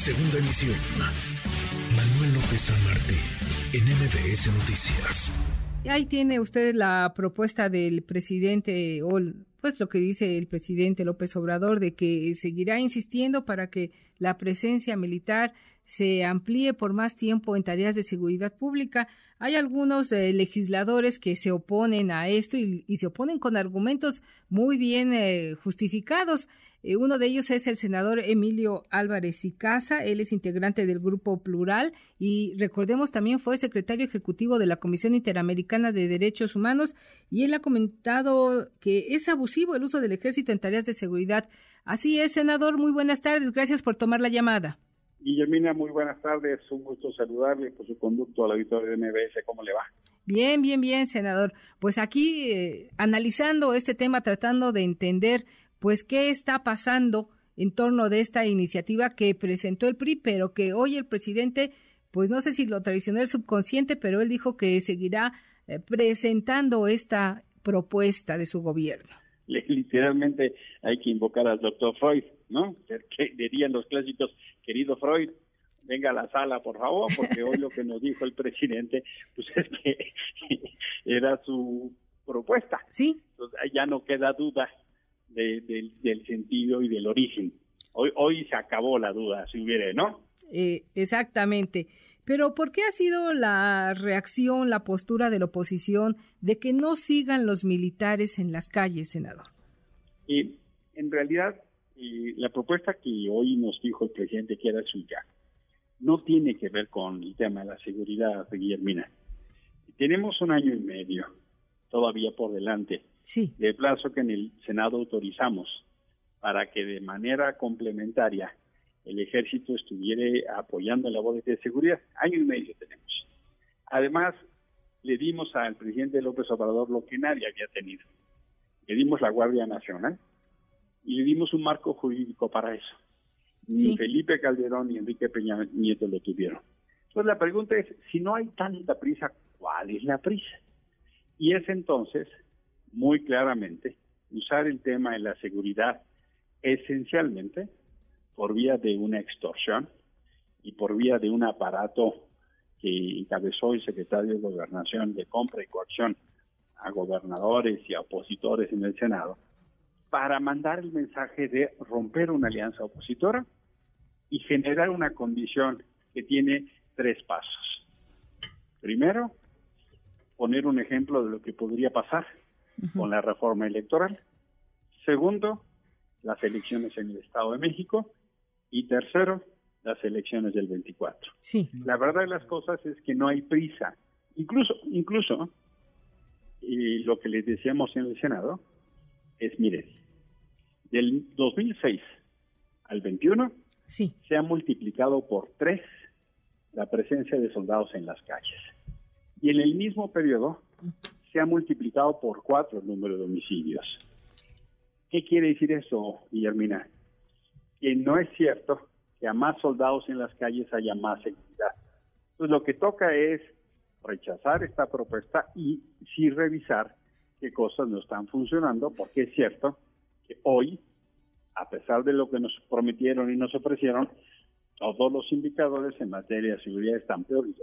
Segunda emisión. Manuel López San Martín, en MBS Noticias. Ahí tiene usted la propuesta del presidente, o pues lo que dice el presidente López Obrador, de que seguirá insistiendo para que la presencia militar se amplíe por más tiempo en tareas de seguridad pública. Hay algunos eh, legisladores que se oponen a esto y, se oponen con argumentos muy bien eh, justificados. Eh, uno de ellos es el senador Emilio Álvarez y Casa. Él es integrante del Grupo Plural y recordemos también fue secretario ejecutivo de la Comisión Interamericana de Derechos Humanos y él ha comentado que es abusivo el uso del ejército en tareas de seguridad. Así es, senador. Muy buenas tardes. Gracias por tomar la llamada. Guillermina, muy buenas tardes. Un gusto saludarle por su conducto a la victoria de MBS. ¿Cómo le va? Bien, bien, bien, senador. Pues aquí eh, analizando este tema, tratando de entender pues qué está pasando en torno de esta iniciativa que presentó el PRI, pero que hoy el presidente, pues no sé si lo traicionó el subconsciente, pero él dijo que seguirá eh, presentando esta propuesta de su gobierno. Literalmente hay que invocar al doctor Freud, ¿no? Que dirían los clásicos, querido Freud, venga a la sala, por favor, porque hoy lo que nos dijo el presidente, pues es que era su propuesta. Sí. Entonces, ya no queda duda del sentido y del origen. Hoy, hoy se acabó la duda, si hubiera, ¿no? Eh, exactamente. Pero ¿por qué ha sido la reacción, la postura de la oposición de que no sigan los militares en las calles, senador? Y en realidad, la propuesta que hoy nos dijo el presidente que era suya no tiene que ver con el tema de la seguridad, Guillermina. Tenemos un año y medio todavía por delante sí. de plazo que en el Senado autorizamos para que de manera complementaria el ejército estuviera apoyando labores de seguridad. Año y medio tenemos. Además, le dimos al presidente López Obrador lo que nadie había tenido. Le dimos la Guardia Nacional y le dimos un marco jurídico para eso. Ni Felipe Calderón ni Enrique Peña Nieto lo tuvieron. Entonces la pregunta es, si no hay tanta prisa, ¿cuál es la prisa? Y es entonces, muy claramente, usar el tema de la seguridad esencialmente por vía de una extorsión y por vía de un aparato que encabezó el secretario de Gobernación de compra y coacción a gobernadores y a opositores en el Senado, para mandar el mensaje de romper una alianza opositora y generar una condición que tiene tres pasos. Primero, poner un ejemplo de lo que podría pasar con la reforma electoral. Segundo, las elecciones en el Estado de México. Y tercero, las elecciones del 24. Sí. La verdad de las cosas es que no hay prisa. Incluso, incluso, y lo que les decíamos en el Senado es, miren, del 2006 al 21 sí. se ha multiplicado por tres la presencia de soldados en las calles. Y en el mismo periodo se ha multiplicado por cuatro el número de homicidios. ¿Qué quiere decir eso, Guillermina? que no es cierto que a más soldados en las calles haya más seguridad. Entonces lo que toca es rechazar esta propuesta y sí revisar qué cosas no están funcionando, porque es cierto que hoy, a pesar de lo que nos prometieron y nos ofrecieron, todos los indicadores en materia de seguridad están peores.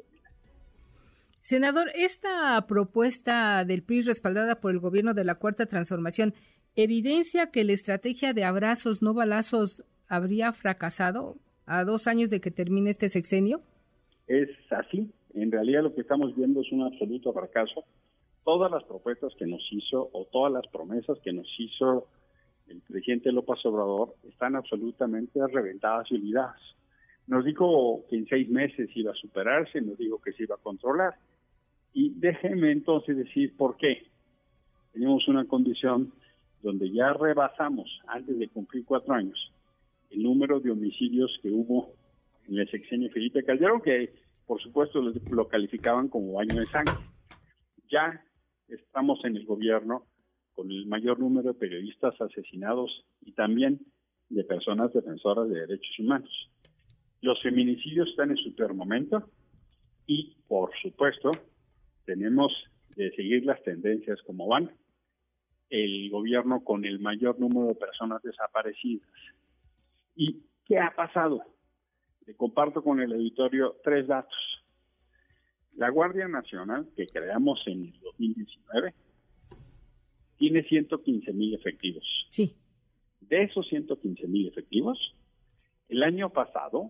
Senador, esta propuesta del PRI respaldada por el gobierno de la Cuarta Transformación evidencia que la estrategia de abrazos, no balazos, habría fracasado a dos años de que termine este sexenio? Es así. En realidad lo que estamos viendo es un absoluto fracaso. Todas las propuestas que nos hizo o todas las promesas que nos hizo el presidente López Obrador están absolutamente reventadas y olvidadas. Nos dijo que en seis meses iba a superarse, nos dijo que se iba a controlar. Y déjeme entonces decir por qué. Tenemos una condición donde ya rebasamos, antes de cumplir cuatro años, el número de homicidios que hubo en el sexenio Felipe Calderón, que por supuesto lo calificaban como baño de sangre. Ya estamos en el gobierno con el mayor número de periodistas asesinados y también de personas defensoras de derechos humanos. Los feminicidios están en su peor momento y, por supuesto, tenemos de seguir las tendencias como van. El gobierno con el mayor número de personas desaparecidas, ¿Y qué ha pasado? Le comparto con el auditorio tres datos. La Guardia Nacional, que creamos en el 2019, tiene 115 mil efectivos. Sí. De esos 115 mil efectivos, el año pasado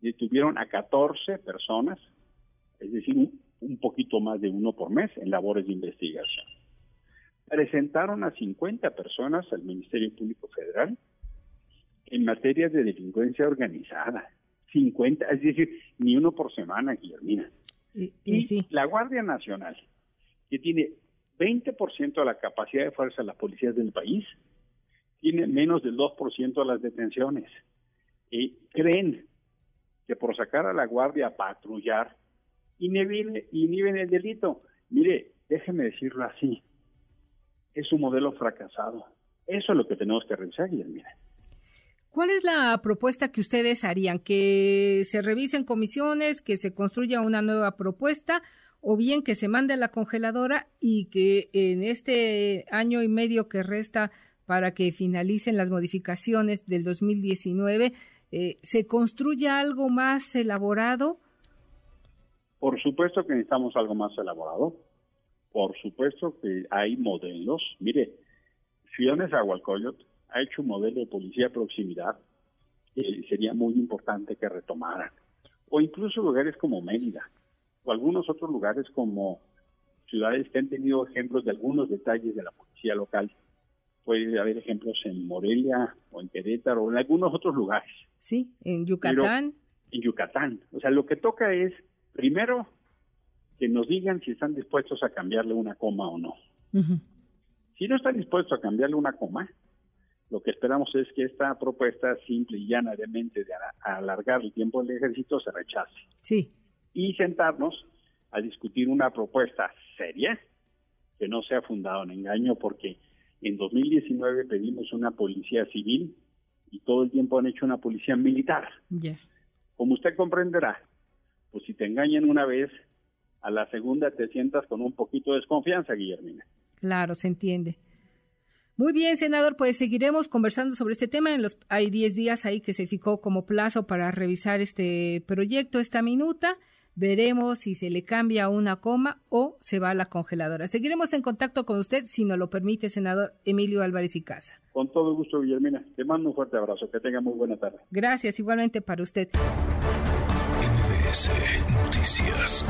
detuvieron a 14 personas, es decir, un, un poquito más de uno por mes en labores de investigación. Presentaron a 50 personas al Ministerio Público Federal en materia de delincuencia organizada. 50, es decir, ni uno por semana, Guillermina. Y, Y sí. la Guardia Nacional, que tiene 20% de la capacidad de fuerza de las policías del país, tiene menos del 2% de las detenciones. Y creen que por sacar a la Guardia a patrullar inhiben, el delito. Mire, déjeme decirlo así, es un modelo fracasado. Eso es lo que tenemos que revisar, Guillermina. ¿Cuál es la propuesta que ustedes harían? ¿Que se revisen comisiones, que se construya una nueva propuesta o bien que se mande a la congeladora y que en este año y medio que resta para que finalicen las modificaciones del 2019 eh, se construya algo más elaborado? Por supuesto que necesitamos algo más elaborado. Por supuesto que hay modelos. Mire, Ciudad Nezahualcóyotl ha hecho un modelo de policía de proximidad que sería muy importante que retomaran. O incluso lugares como Mérida, o algunos otros lugares como ciudades que han tenido ejemplos de algunos detalles de la policía local. Puede haber ejemplos en Morelia o en Querétaro o en algunos otros lugares. Sí, en Yucatán. en Yucatán. O sea, lo que toca es, primero, que nos digan si están dispuestos a cambiarle una coma o no. Si no están dispuestos a cambiarle una coma, lo que esperamos es que esta propuesta simple y llanamente de a- alargar el tiempo del ejército se rechace Sí, y sentarnos a discutir una propuesta seria que no sea fundada en engaño porque en 2019 pedimos una policía civil y todo el tiempo han hecho una policía militar. ya. Como usted comprenderá, pues si te engañan una vez, a la segunda te sientas con un poquito de desconfianza, Guillermina. Claro, se entiende. Muy bien, senador, pues seguiremos conversando sobre este tema. En los, hay 10 días ahí que se fijó como plazo para revisar este proyecto, esta minuta. Veremos si se le cambia una coma o se va a la congeladora. Seguiremos en contacto con usted si nos lo permite, senador Emilio Álvarez y Casa. Con todo gusto, Guillermina. Te mando un fuerte abrazo. Que tenga muy buena tarde. Gracias, igualmente para usted. Noticias.